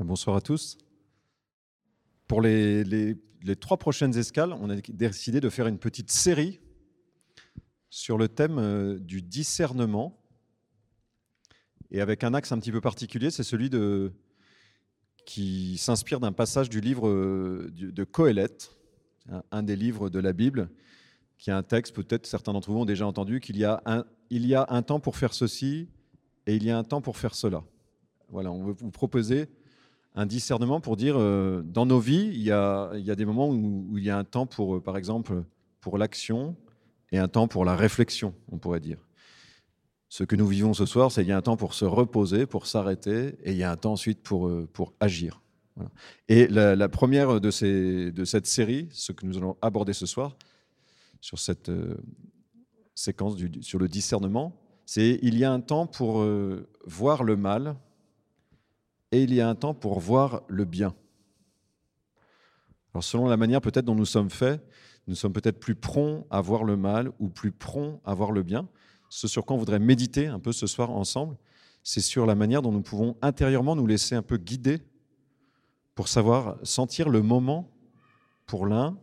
Bonsoir à tous. Pour les, les, trois prochaines escales, on a décidé de faire une petite série sur le thème euh, du discernement et avec un axe un petit peu particulier, c'est celui de, qui s'inspire d'un passage du livre euh, de Coëlette, un des livres de la Bible, qui a un texte, peut-être certains d'entre vous ont déjà entendu, qu'il y, a un, il y a un temps pour faire ceci et il y a un temps pour faire cela. Voilà, on veut vous proposer un discernement pour dire, euh, dans nos vies, il y, a, il des moments où, il y a un temps pour, euh, par exemple, pour l'action et un temps pour la réflexion, on pourrait dire. Ce que nous vivons ce soir, c'est qu'il y a un temps pour se reposer, pour s'arrêter, et il y a un temps ensuite pour, euh, pour agir. Et la, première de, ces, de cette série, ce que nous allons aborder ce soir, sur cette séquence sur le discernement, c'est il y a un temps pour voir le mal et il y a un temps pour voir le bien. Alors selon la manière peut-être dont nous sommes faits, nous sommes peut-être plus prompts à voir le mal ou plus prompts à voir le bien. Ce sur quoi on voudrait méditer un peu ce soir ensemble, c'est sur la manière dont nous pouvons intérieurement nous laisser un peu guider pour savoir sentir le moment pour l'un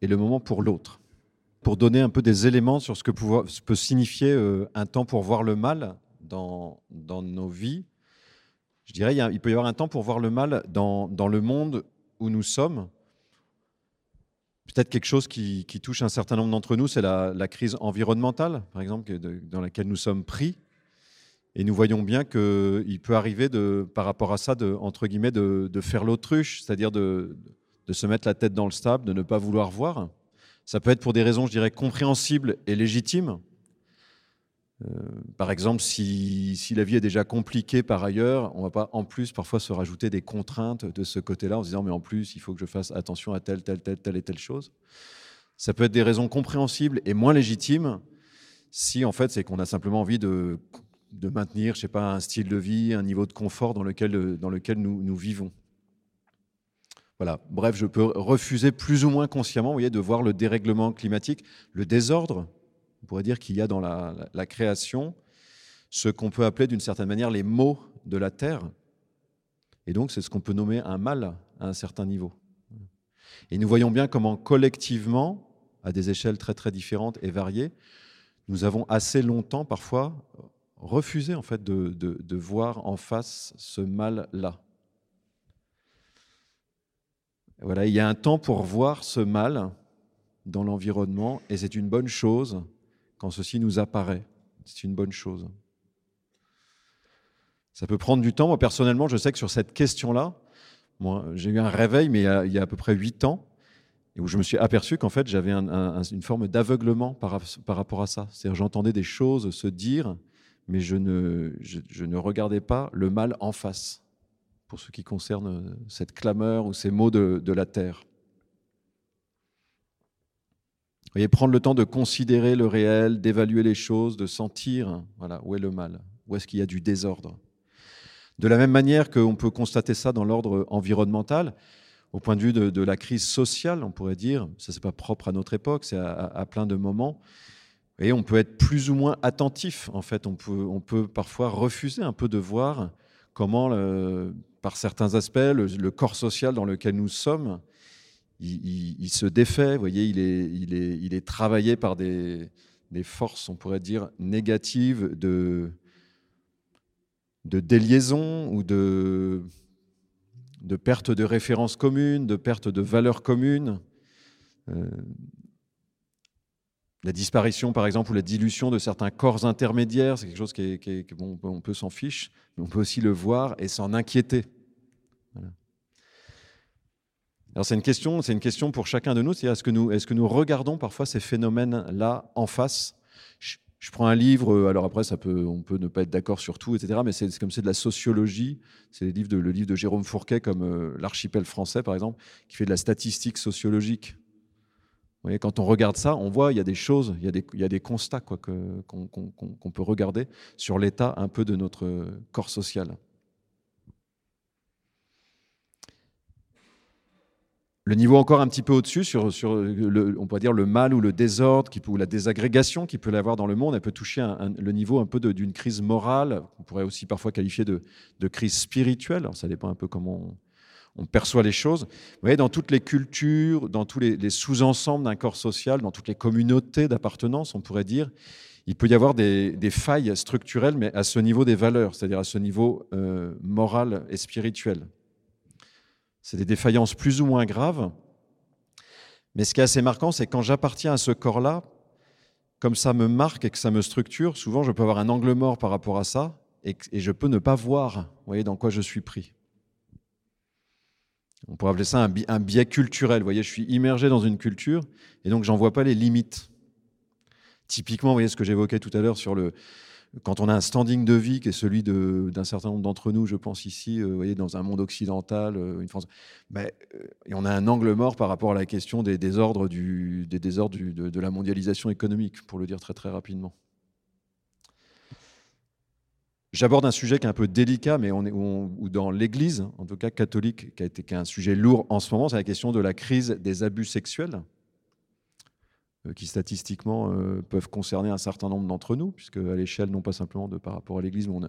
et le moment pour l'autre. Pour donner un peu des éléments sur ce que peut signifier euh, un temps pour voir le mal dans, dans nos vies je dirais, il, peut y avoir un temps pour voir le mal dans, le monde où nous sommes. Peut-être quelque chose qui, touche un certain nombre d'entre nous, c'est la, crise environnementale, par exemple, dans laquelle nous sommes pris. Et nous voyons bien qu'il peut arriver, par rapport à ça, de, entre guillemets, de, de faire l'autruche, c'est-à-dire de, de se mettre la tête dans le sable, de ne pas vouloir voir. Ça peut être pour des raisons, je dirais, compréhensibles et légitimes. Euh, par exemple, si, la vie est déjà compliquée par ailleurs, on ne va pas en plus parfois se rajouter des contraintes de ce côté-là en se disant mais en plus il faut que je fasse attention à telle, telle, telle, telle et telle chose. Ça peut être des raisons compréhensibles et moins légitimes si en fait c'est qu'on a simplement envie de, maintenir, je sais pas, un style de vie, un niveau de confort dans lequel, nous, vivons. Voilà. Bref, je peux refuser plus ou moins consciemment, voyez, de voir le dérèglement climatique, le désordre on pourrait dire qu'il y a dans la, création ce qu'on peut appeler d'une certaine manière les maux de la terre. Et donc, c'est ce qu'on peut nommer un mal à un certain niveau. Et nous voyons bien comment collectivement, à des échelles très très différentes et variées, nous avons assez longtemps parfois refusé en fait de, de voir en face ce mal-là. Voilà, il y a un temps pour voir ce mal dans l'environnement et c'est une bonne chose quand ceci nous apparaît. C'est une bonne chose. Ça peut prendre du temps. Moi, personnellement, je sais que sur cette question-là, j'ai eu un réveil, mais il y, a, à peu près huit ans, et où je me suis aperçu qu'en fait, j'avais une forme d'aveuglement par, rapport à ça. C'est-à-dire, j'entendais des choses se dire, mais je ne, regardais pas le mal en face, pour ce qui concerne cette clameur ou ces mots de la terre voyez, prendre le temps de considérer le réel, d'évaluer les choses, de sentir voilà, où est le mal, où est-ce qu'il y a du désordre. De la même manière qu'on peut constater ça dans l'ordre environnemental, au point de vue de, la crise sociale, on pourrait dire, ça c'est pas propre à notre époque, c'est à, plein de moments, et on peut être plus ou moins attentif. En fait, on peut, on peut parfois refuser un peu de voir comment, par certains aspects, le, corps social dans lequel nous sommes il, se défait, voyez, il est, il est, il est travaillé par des, forces, on pourrait dire, négatives de, déliaison ou de, perte de références communes, de perte de valeurs communes. Euh, la disparition, par exemple, ou la dilution de certains corps intermédiaires, c'est quelque chose qui est, bon, on peut s'en fiche, mais on peut aussi le voir et s'en inquiéter. Alors c'est une question, c'est une question pour chacun de nous, c'est est-ce que nous, est-ce que nous regardons parfois ces phénomènes-là en face? Je, prends un livre, alors après ça peut, on peut ne pas être d'accord sur tout, etc. Mais c'est comme c'est de la sociologie, c'est le livre de, de Jérôme Fourquet comme euh, l'archipel français par exemple, qui fait de la statistique sociologique. Vous voyez, quand on regarde ça, on voit il y a des choses, il y a des, il y constats qu'on peut regarder sur l'état un peu de notre corps social. Le niveau encore un petit peu au-dessus, le, on pourrait dire le mal ou le désordre ou la désagrégation qui peut l'avoir dans le monde, elle peut toucher le niveau un peu d'une crise morale, on pourrait aussi parfois qualifier de, de crise spirituelle. Alors ça dépend un peu comment on, perçoit les choses. Vous voyez, dans toutes les cultures, dans tous les, sous-ensembles d'un corps social, dans toutes les communautés d'appartenance, on pourrait dire, il peut y avoir des, failles structurelles, mais à ce niveau des valeurs, c'est-à-dire à ce niveau euh, moral et spirituel. C'est des défaillances plus ou moins graves. Mais ce qui est assez marquant, c'est quand j'appartiens à ce corps-là, comme ça me marque et que ça me structure, souvent je peux avoir un angle mort par rapport à ça et, je peux ne pas voir voyez, dans quoi je suis pris. On pourrait appeler ça un, biais culturel. Voyez, je suis immergé dans une culture et donc j'en vois pas les limites. Typiquement, voyez ce que j'évoquais tout à l'heure sur le, quand on a un standing de vie qui est celui d'un certain nombre d'entre nous, je pense ici, euh, vous voyez, dans un monde occidental, euh, une France, ben, euh, on a un angle mort par rapport à la question des désordres, des désordres de, la mondialisation économique, pour le dire très très rapidement. J'aborde un sujet qui est un peu délicat, mais on est ou dans l'Église, en tout cas catholique, qui a été qui est un sujet lourd en ce moment, c'est la question de la crise des abus sexuels. Euh, qui statistiquement euh, peuvent concerner un certain nombre d'entre nous, puisque à l'échelle, non pas simplement de par rapport à l'Église, mais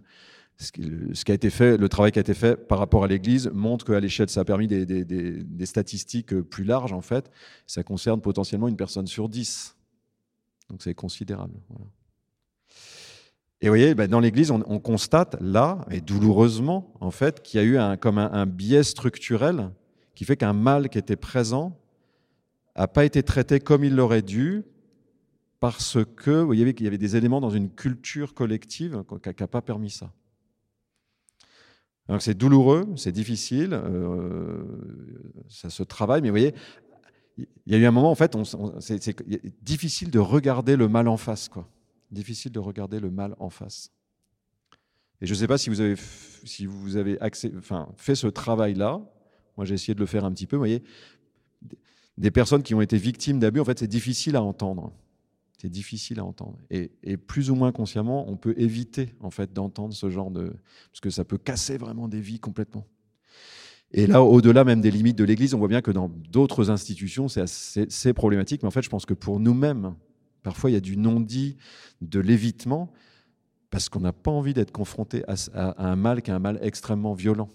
ce qui a été fait, le travail qui a été fait par rapport à l'Église montre qu'à l'échelle, ça a permis des, statistiques plus larges, en fait. Ça concerne potentiellement une personne sur dix. Donc c'est considérable. Et vous voyez, ben, dans l'Église, on, constate là, et douloureusement, en fait, qu'il y a eu un, comme un biais structurel qui fait qu'un mal qui était présent n'a pas été traité comme il l'aurait dû parce que vous voyez qu'il y avait des éléments dans une culture collective qui n'a pas permis ça. C'est douloureux, c'est difficile, euh, ça se travaille, mais vous voyez, il y a eu un moment, en fait, c'est difficile de regarder le mal en face. Quoi. Difficile de regarder le mal en face. Et je ne sais pas si vous avez, si vous avez fait ce travail-là. Moi, j'ai essayé de le faire un petit peu. Vous voyez, des personnes qui ont été victimes d'abus, en fait, c'est difficile à entendre. C'est difficile à entendre. Et, plus ou moins consciemment, on peut éviter en fait d'entendre ce genre de... Parce que ça peut casser vraiment des vies complètement. Et là, au-delà même des limites de l'Église, on voit bien que dans d'autres institutions, c'est problématique. Mais en fait, je pense que pour nous-mêmes, parfois, il y a du non-dit, de l'évitement, parce qu'on n'a pas envie d'être confronté à un mal qui est un mal extrêmement violent.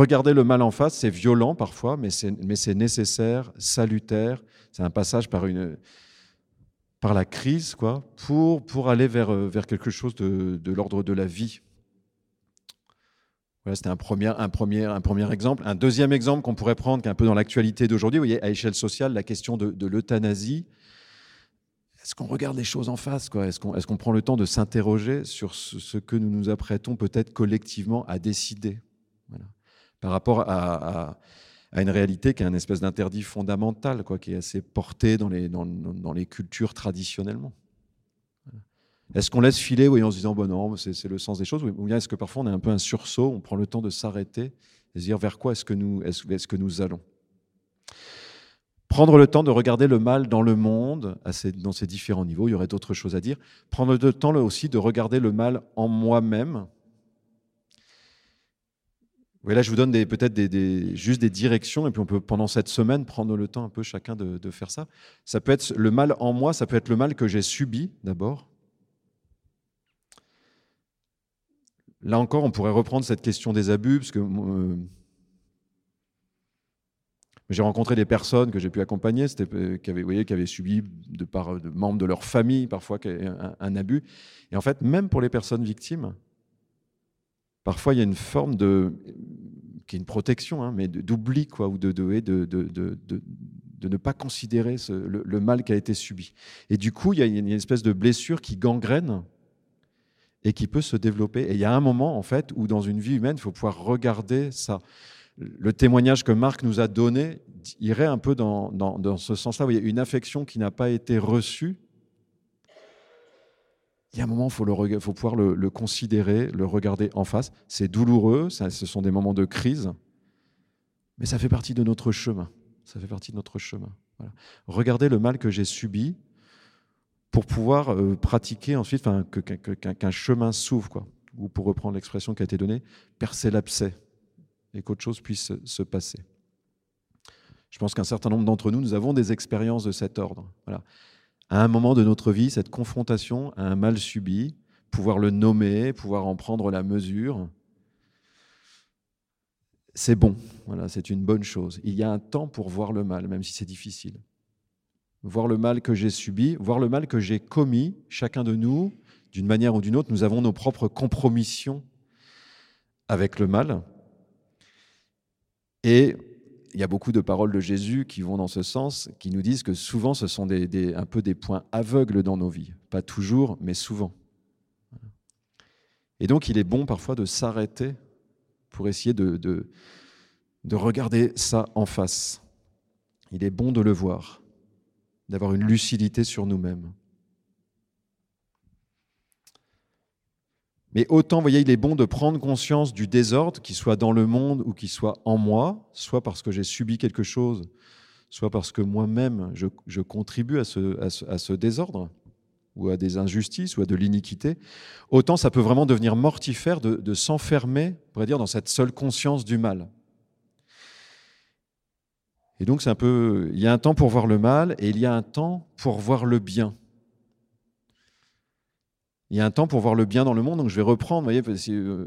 Regarder le mal en face, c'est violent parfois, mais c'est nécessaire, salutaire. C'est un passage par, une, par la crise, quoi, pour, pour aller vers, vers quelque chose de, de l'ordre de la vie. Voilà, c'était un premier, un, premier, un premier exemple. Un deuxième exemple qu'on pourrait prendre, qui est un peu dans l'actualité d'aujourd'hui, à échelle sociale, la question de, de l'euthanasie. Est-ce qu'on regarde les choses en face Est-ce qu'on est prend le temps de s'interroger sur ce, que nous nous apprêtons peut-être collectivement à décider? Par rapport à, une réalité qui est un espèce d'interdit fondamental, quoi, qui est assez porté dans les, dans, les cultures traditionnellement. Est-ce qu'on laisse filer oui, en se disant, bon non, c'est le sens des choses, ou bien est-ce que parfois on a un peu un sursaut, on prend le temps de s'arrêter et se dire vers quoi est-ce que, nous, est -ce que nous allons? Prendre le temps de regarder le mal dans le monde, dans ses différents niveaux, il y aurait d'autres choses à dire. Prendre le temps aussi de regarder le mal en moi-même, oui, là, je vous donne peut-être juste des directions, et puis on peut, pendant cette semaine, prendre le temps un peu chacun de, faire ça. Ça peut être le mal en moi, ça peut être le mal que j'ai subi d'abord. Là encore, on pourrait reprendre cette question des abus, parce que euh, j'ai rencontré des personnes que j'ai pu accompagner, euh, qui avaient, voyez, qui avaient subi de par de membres de leur famille parfois un abus. Et en fait, même pour les personnes victimes, parfois il y a une forme de qui est une protection, hein, mais d'oubli quoi, ou de, de, ne pas considérer le, mal qui a été subi. Et du coup, il y a une espèce de blessure qui gangrène et qui peut se développer. Et il y a un moment, en fait, où dans une vie humaine, il faut pouvoir regarder ça. Le témoignage que Marc nous a donné irait un peu dans, dans, ce sens-là. Une affection qui n'a pas été reçue il y a un moment, il faut, pouvoir le, considérer, le regarder en face. C'est douloureux, ce sont des moments de crise, mais ça fait partie de notre chemin. Ça fait partie de notre chemin. Voilà. Regardez le mal que j'ai subi pour pouvoir euh, pratiquer ensuite qu'un chemin s'ouvre, ou pour reprendre l'expression qui a été donnée, percer l'abcès et qu'autre chose puisse se passer. Je pense qu'un certain nombre d'entre nous, nous avons des expériences de cet ordre. Voilà. À un moment de notre vie, cette confrontation à un mal subi, pouvoir le nommer, pouvoir en prendre la mesure, c'est bon. Voilà, c'est une bonne chose. Il y a un temps pour voir le mal, même si c'est difficile. Voir le mal que j'ai subi, voir le mal que j'ai commis, chacun de nous, d'une manière ou d'une autre, nous avons nos propres compromissions avec le mal. Et il y a beaucoup de paroles de Jésus qui vont dans ce sens, qui nous disent que souvent ce sont un peu des points aveugles dans nos vies. Pas toujours, mais souvent. Et donc il est bon parfois de s'arrêter pour essayer de regarder ça en face. Il est bon de le voir, d'avoir une lucidité sur nous-mêmes. Mais autant, voyez, il est bon de prendre conscience du désordre, qu'il soit dans le monde ou qu'il soit en moi, soit parce que j'ai subi quelque chose, soit parce que moi-même, je, contribue à ce, désordre, ou à des injustices, ou à de l'iniquité. Autant ça peut vraiment devenir mortifère de, s'enfermer, on pourrait dire, dans cette seule conscience du mal. Et donc, c'est un. Il y a un temps pour voir le mal et il y a un temps pour voir le bien il y a un temps pour voir le bien dans le monde. Donc je vais reprendre. Vous voyez, euh,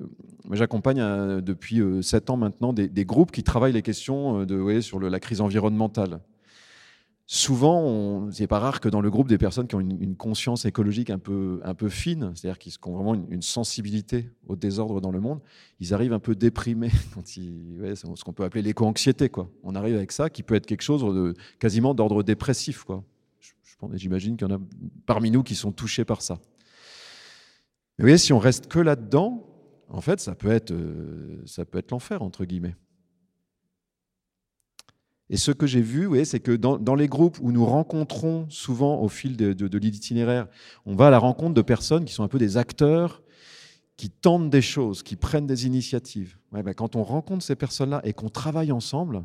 j'accompagne euh, depuis euh, sept ans maintenant des, groupes qui travaillent les questions de, voyez, sur la crise environnementale. Souvent, c'est pas rare que dans le groupe des personnes qui ont une, conscience écologique un peu, fine, c'est-à-dire qui ont vraiment une, sensibilité au désordre dans le monde, ils arrivent un peu déprimés quand ce qu'on peut appeler l'éco-anxiété. Quoi. On arrive avec ça, qui peut être quelque chose quasiment d'ordre dépressif. Quoi. J'imagine qu'il y en a parmi nous qui sont touchés par ça. Mais vous voyez, si on reste que là-dedans, en fait, ça peut être, euh, être l'enfer, entre guillemets. Et ce que j'ai vu, c'est que dans, les groupes où nous rencontrons souvent au fil de, de, l'itinéraire, on va à la rencontre de personnes qui sont un peu des acteurs, qui tentent des choses, qui prennent des initiatives. Ben, quand on rencontre ces personnes-là et qu'on travaille ensemble, vous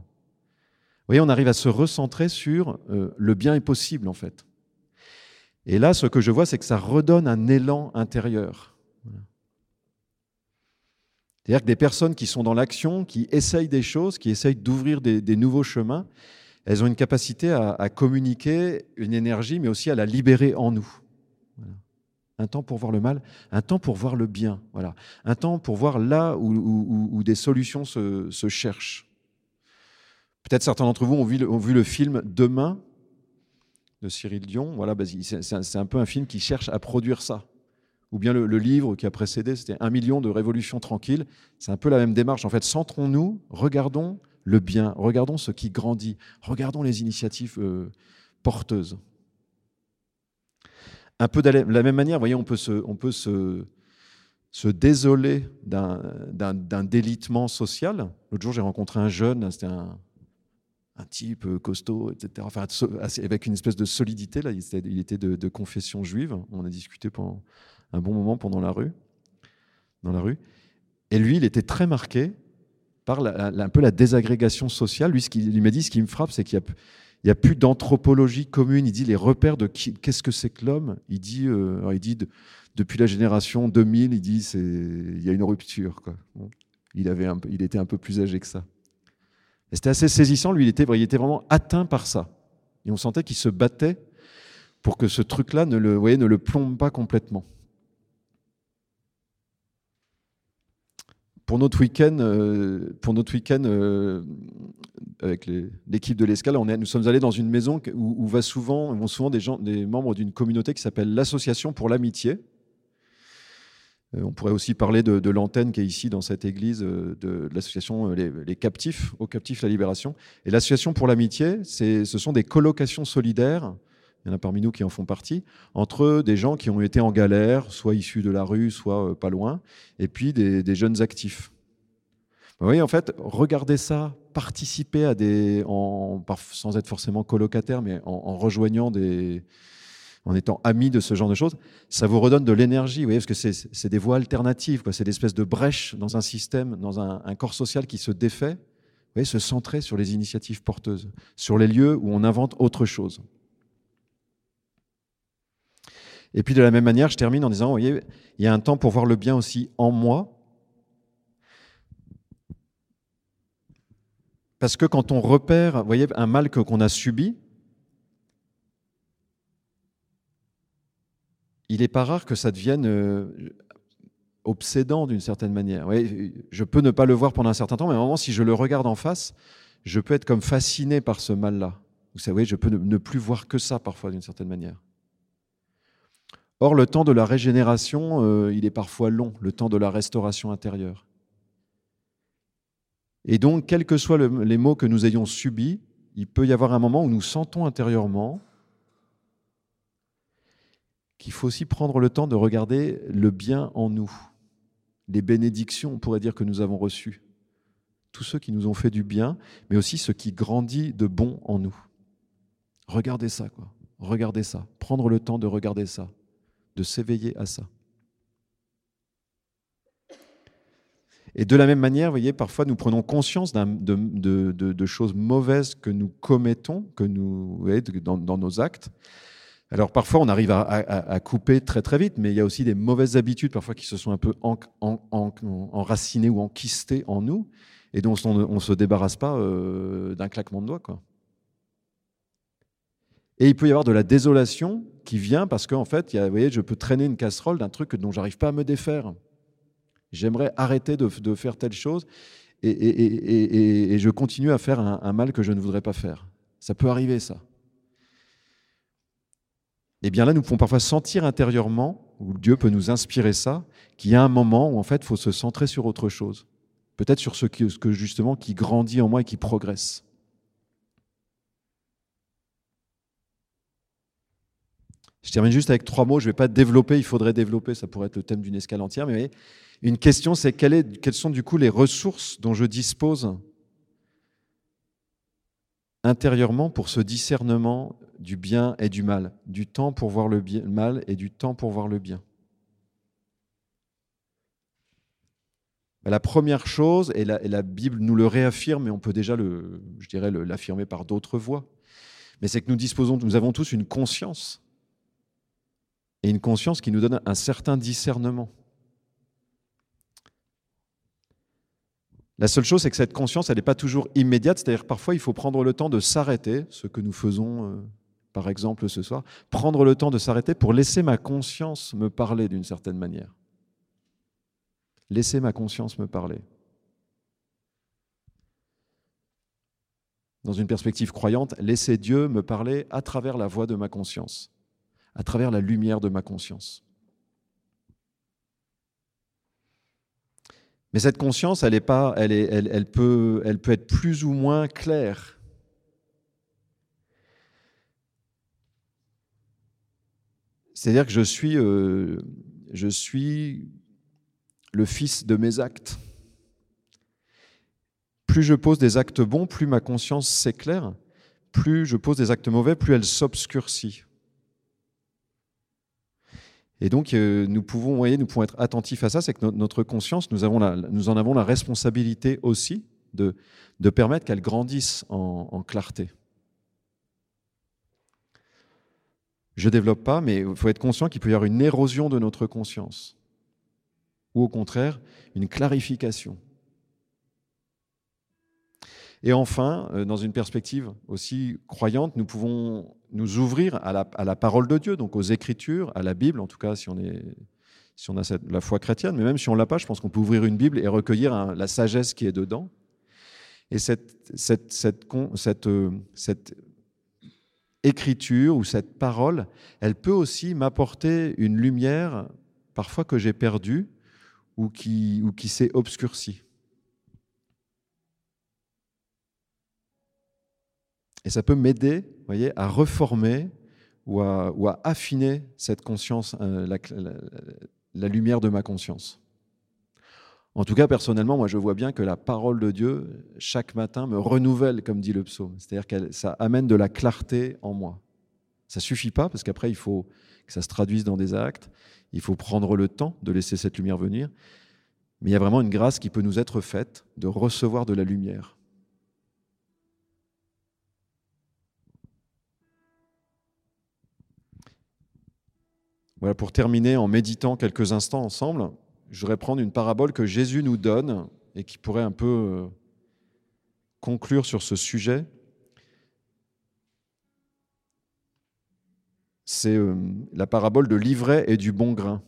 voyez, on arrive à se recentrer sur euh, le bien est possible, en fait. Et là, ce que je vois, c'est que ça redonne un élan intérieur. C'est-à-dire que des personnes qui sont dans l'action, qui essayent des choses, qui essayent d'ouvrir des, nouveaux chemins, elles ont une capacité à, communiquer une énergie, mais aussi à la libérer en nous. Un temps pour voir le mal, un temps pour voir le bien. Voilà. Un temps pour voir là où, des solutions se, cherchent. Peut-être certains d'entre vous ont vu, ont vu, le film Demain de Cyril Dion. Voilà, bah, c'est un peu un film qui cherche à produire ça. Ou bien le, livre qui a précédé, c'était Un million de révolutions tranquilles. C'est un peu la même démarche. En fait, centrons-nous, regardons le bien, regardons ce qui grandit, regardons les initiatives euh, porteuses. Un peu de la même manière, voyez, on peut se, on peut se, se désoler d'un délitement social. L'autre jour, j'ai rencontré un jeune, c'était un, un type euh, costaud, etc. Enfin, avec une espèce de solidité. Là, il était, de, confession juive. On a discuté pendant un bon moment pendant la rue, dans la rue. Et lui, il était très marqué par un peu la désagrégation sociale. Lui, ce qu'il m'a dit, ce qui me frappe, c'est qu'il n'y a, plus d'anthropologie commune. Il dit les repères de qu'est-ce que c'est que l'homme? Il dit, euh, il dit depuis la génération 2000, il dit il y a une rupture. Il, avait il était un peu plus âgé que ça c'était assez saisissant. Lui, il était, vraiment atteint par ça. Et on sentait qu'il se battait pour que ce truc-là ne le, voyez, ne le plombe pas complètement. Pour notre week-end, euh, pour notre week-end euh, avec l'équipe de l'escale, nous sommes allés dans une maison où, va souvent, vont souvent des, gens, des membres d'une communauté qui s'appelle l'Association pour l'amitié. Euh, on pourrait aussi parler de, l'antenne qui est ici dans cette église euh, de, l'association euh, les, Captifs, aux Captifs la Libération. Et l'association pour l'amitié, ce sont des colocations solidaires, il y en a parmi nous qui en font partie, entre des gens qui ont été en galère, soit issus de la rue, soit pas loin, et puis des, jeunes actifs. Vous voyez, en fait, regardez ça, participer à des, sans être forcément colocataire, mais en rejoignant des, en étant ami de ce genre de choses, ça vous redonne de l'énergie, parce que c'est des voies alternatives, c'est des espèces de brèches dans un système, dans un, corps social qui se défait, vous voyez, se centrer sur les initiatives porteuses, sur les lieux où on invente autre chose. Et puis de la même manière, je termine en disant, vous voyez, il y a un temps pour voir le bien aussi en moi. Parce que quand on repère, vous voyez, un mal qu'on a subi, il n'est pas rare que ça devienne euh, obsédant d'une certaine manière. je peux ne pas le voir pendant un certain temps, mais à un moment, si je le regarde en face, je peux être comme fasciné par ce mal-là. Vous savez, je peux ne plus voir que ça parfois d'une certaine manière. Or, le temps de la régénération, euh, il est parfois long, le temps de la restauration intérieure. Et donc, quels que soient les maux que nous ayons subis, il peut y avoir un moment où nous sentons intérieurement qu'il faut aussi prendre le temps de regarder le bien en nous, les bénédictions, on pourrait dire, que nous avons reçues, tous ceux qui nous ont fait du bien, mais aussi ce qui grandit de bon en nous. Regardez ça, quoi. Regardez ça. Prendre le temps de regarder ça, de s'éveiller à ça. Et de la même manière, vous voyez, parfois nous prenons conscience de, choses mauvaises que nous commettons, que nous, dans, nos actes. Alors parfois on arrive à, couper très très vite, mais il y a aussi des mauvaises habitudes parfois qui se sont un peu enracinées ou enquistées en nous et dont on ne se débarrasse pas euh, d'un claquement de doigts. Quoi. Et il peut y avoir de la désolation qui vient parce qu'en fait, vous voyez, je peux traîner une casserole d'un truc dont j'arrive pas à me défaire. J'aimerais arrêter de, faire telle chose et, je continue à faire un, mal que je ne voudrais pas faire. Ça peut arriver, ça. Eh bien là, nous pouvons parfois sentir intérieurement, ou Dieu peut nous inspirer ça, qu'il y a un moment où en fait, il faut se centrer sur autre chose. Peut-être sur ce que justement qui grandit en moi et qui progresse. Je termine juste avec trois mots, je ne vais pas développer, il faudrait développer, ça pourrait être le thème d'une escale entière, mais une question c'est quelles sont du coup les ressources dont je dispose intérieurement pour ce discernement du bien et du mal, du temps pour voir le, mal et du temps pour voir le bien. Ben, la première chose, et la, et la, Bible nous le réaffirme, et on peut déjà le, je dirais l'affirmer par d'autres voies, mais c'est que nous disposons, nous avons tous une conscience et une conscience qui nous donne un certain discernement. La seule chose, c'est que cette conscience, elle n'est pas toujours immédiate, c'est-à-dire parfois il faut prendre le temps de s'arrêter, ce que nous faisons euh, par exemple ce soir, prendre le temps de s'arrêter pour laisser ma conscience me parler d'une certaine manière. Laisser ma conscience me parler. Dans une perspective croyante, laisser Dieu me parler à travers la voix de ma conscience à travers la lumière de ma conscience. Mais cette conscience, elle, est pas, elle, peut être plus ou moins claire. C'est-à-dire que je suis, euh, je suis le fils de mes actes. Plus je pose des actes bons, plus ma conscience s'éclaire. Plus je pose des actes mauvais, plus elle s'obscurcit. Et donc, euh, nous pouvons, voyez, nous pouvons être attentifs à ça, c'est que notre conscience, nous, en avons la responsabilité aussi de, de permettre qu'elle grandisse en, clarté. Je ne développe pas, mais il faut être conscient qu'il peut y avoir une érosion de notre conscience, ou au contraire, une clarification. Et enfin, euh, dans une perspective aussi croyante, nous pouvons nous ouvrir à la, parole de Dieu, donc aux Écritures, à la Bible, en tout cas si on, a la foi chrétienne, mais même si on ne l'a pas, je pense qu'on peut ouvrir une Bible et recueillir la sagesse qui est dedans. Et euh, cette écriture ou cette parole, elle peut aussi m'apporter une lumière parfois que j'ai perdue ou qui s'est obscurcie. Et ça peut m'aider voyez, à reformer ou à, affiner cette conscience, euh, la, lumière de ma conscience. En tout cas, personnellement, moi, je vois bien que la parole de Dieu, chaque matin, me renouvelle, comme dit le psaume. C'est-à-dire que ça amène de la clarté en moi. Ça suffit pas, parce qu'après, il faut que ça se traduise dans des actes. Il faut prendre le temps de laisser cette lumière venir. Mais il y a vraiment une grâce qui peut nous être faite de recevoir de la lumière. Voilà, pour terminer, en méditant quelques instants ensemble, je voudrais prendre une parabole que Jésus nous donne et qui pourrait un peu euh, conclure sur ce sujet. C'est euh, la parabole de l'ivraie et du bon grain.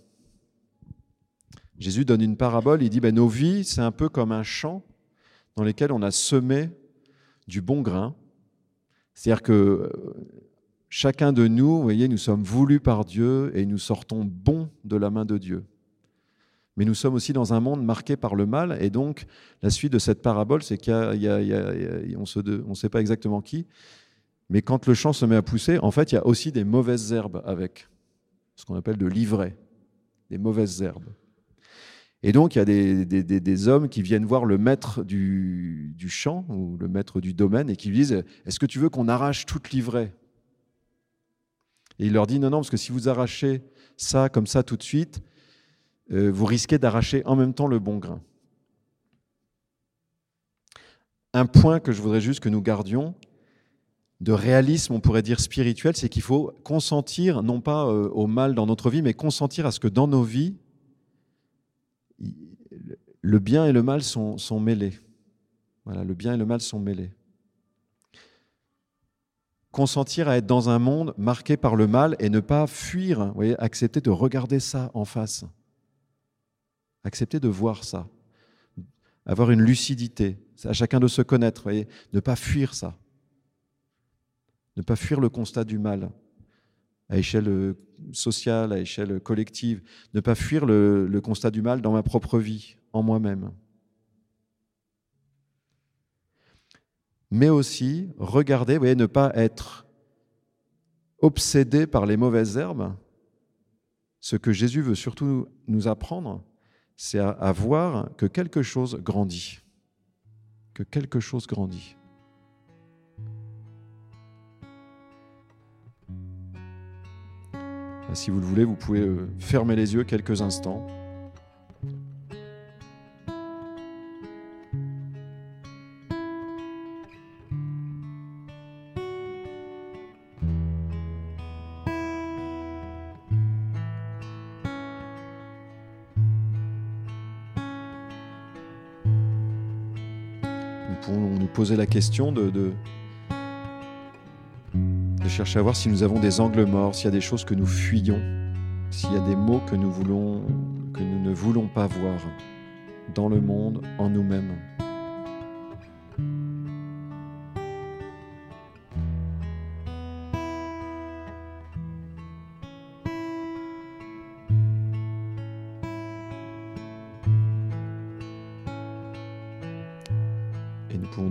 Jésus donne une parabole, il dit ben, Nos vies, c'est un peu comme un champ dans lequel on a semé du bon grain. C'est-à-dire que euh, chacun de nous, vous voyez, nous sommes voulus par Dieu et nous sortons bons de la main de Dieu. Mais nous sommes aussi dans un monde marqué par le mal, et donc la suite de cette parabole, c'est qu'on ne sait pas exactement qui, mais quand le champ se met à pousser, en fait, il y a aussi des mauvaises herbes avec, ce qu'on appelle de l'ivraie, des mauvaises herbes. Et donc, il y a des, hommes qui viennent voir le maître du, du, champ ou le maître du domaine et qui lui disent Est-ce que tu veux qu'on arrache toute l'ivraie? Et il leur dit Non, non, parce que si vous arrachez ça comme ça tout de suite, euh, vous risquez d'arracher en même temps le bon grain. Un point que je voudrais juste que nous gardions, de réalisme, on pourrait dire spirituel, c'est qu'il faut consentir, non pas euh, au mal dans notre vie, mais consentir à ce que dans nos vies, le bien et le mal sont, sont mêlés. Voilà, le bien et le mal sont mêlés. Consentir à être dans un monde marqué par le mal et ne pas fuir, accepter de regarder ça en face. Accepter de voir ça. Avoir une lucidité. À chacun de se connaître, ne pas fuir ça. Ne pas fuir le constat du mal à échelle euh, sociale, à échelle collective, ne pas fuir le, constat du mal dans ma propre vie, en moi-même. Mais aussi regarder, voyez, ne pas être obsédé par les mauvaises herbes. Ce que Jésus veut surtout nous apprendre, c'est à voir que quelque chose grandit, que quelque chose grandit. Si vous le voulez, vous pouvez euh, fermer les yeux quelques instants. Poser la question de, chercher à voir si nous avons des angles morts, s'il y a des choses que nous fuyons, s'il y a des mots que nous ne voulons pas voir dans le monde, en nous-mêmes.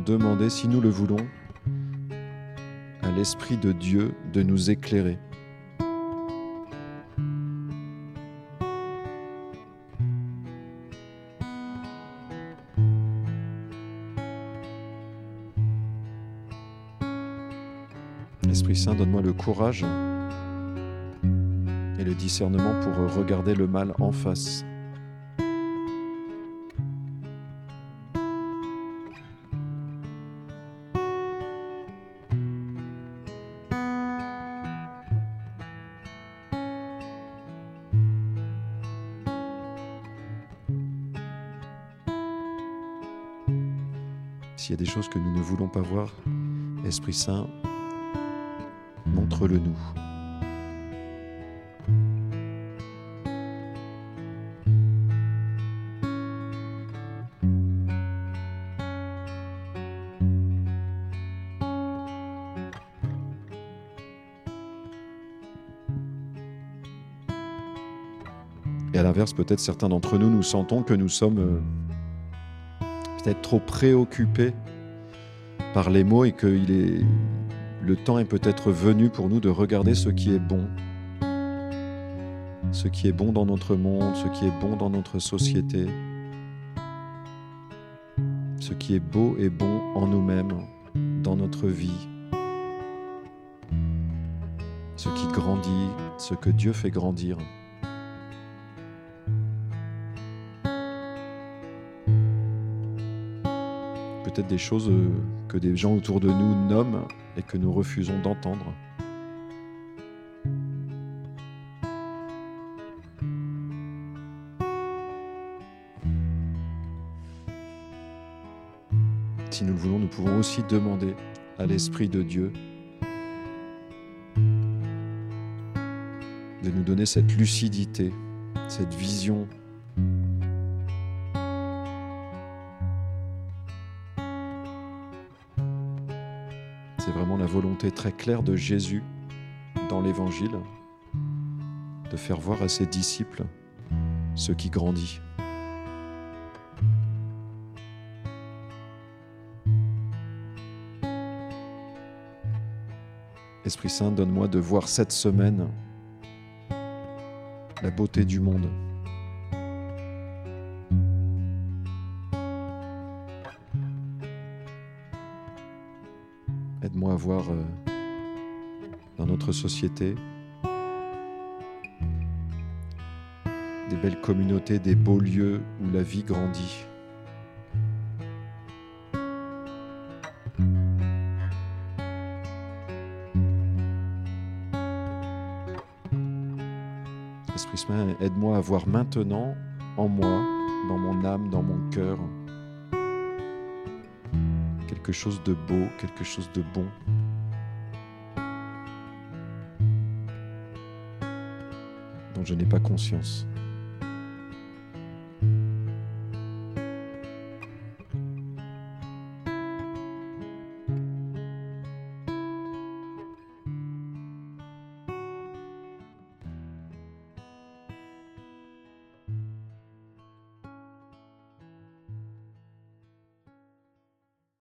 Demander, si nous le voulons, l'Esprit de Dieu de nous éclairer. Esprit Saint, donne-moi le courage et le discernement pour regarder le mal en face. S'il y a des choses que nous ne voulons pas voir, Esprit Saint, montre-le nous. Et à l'inverse, peut-être certains d'entre nous, nous sentons que nous sommes euh, trop préoccupé par les mots et que le temps est peut-être venu pour nous de regarder ce qui est bon. Ce qui est bon dans notre monde, ce qui est bon dans notre société, ce qui est beau et bon en nous-mêmes, dans notre vie, ce qui grandit, ce que Dieu fait grandir. des choses euh, que des gens autour de nous nomment et que nous refusons d'entendre. Si nous le voulons, nous pouvons aussi demander à l'Esprit de Dieu de nous donner cette lucidité, cette vision la volonté très claire de Jésus dans l'Évangile de faire voir à ses disciples ce qui grandit. Esprit Saint, donne-moi de voir cette semaine la beauté du monde. Euh, dans notre société des belles communautés, des beaux lieux où la vie grandit. Esprit Saint, aide-moi à voir maintenant en moi, dans mon âme, dans mon cœur, quelque chose de beau, quelque chose de bon. dont je n'ai pas conscience.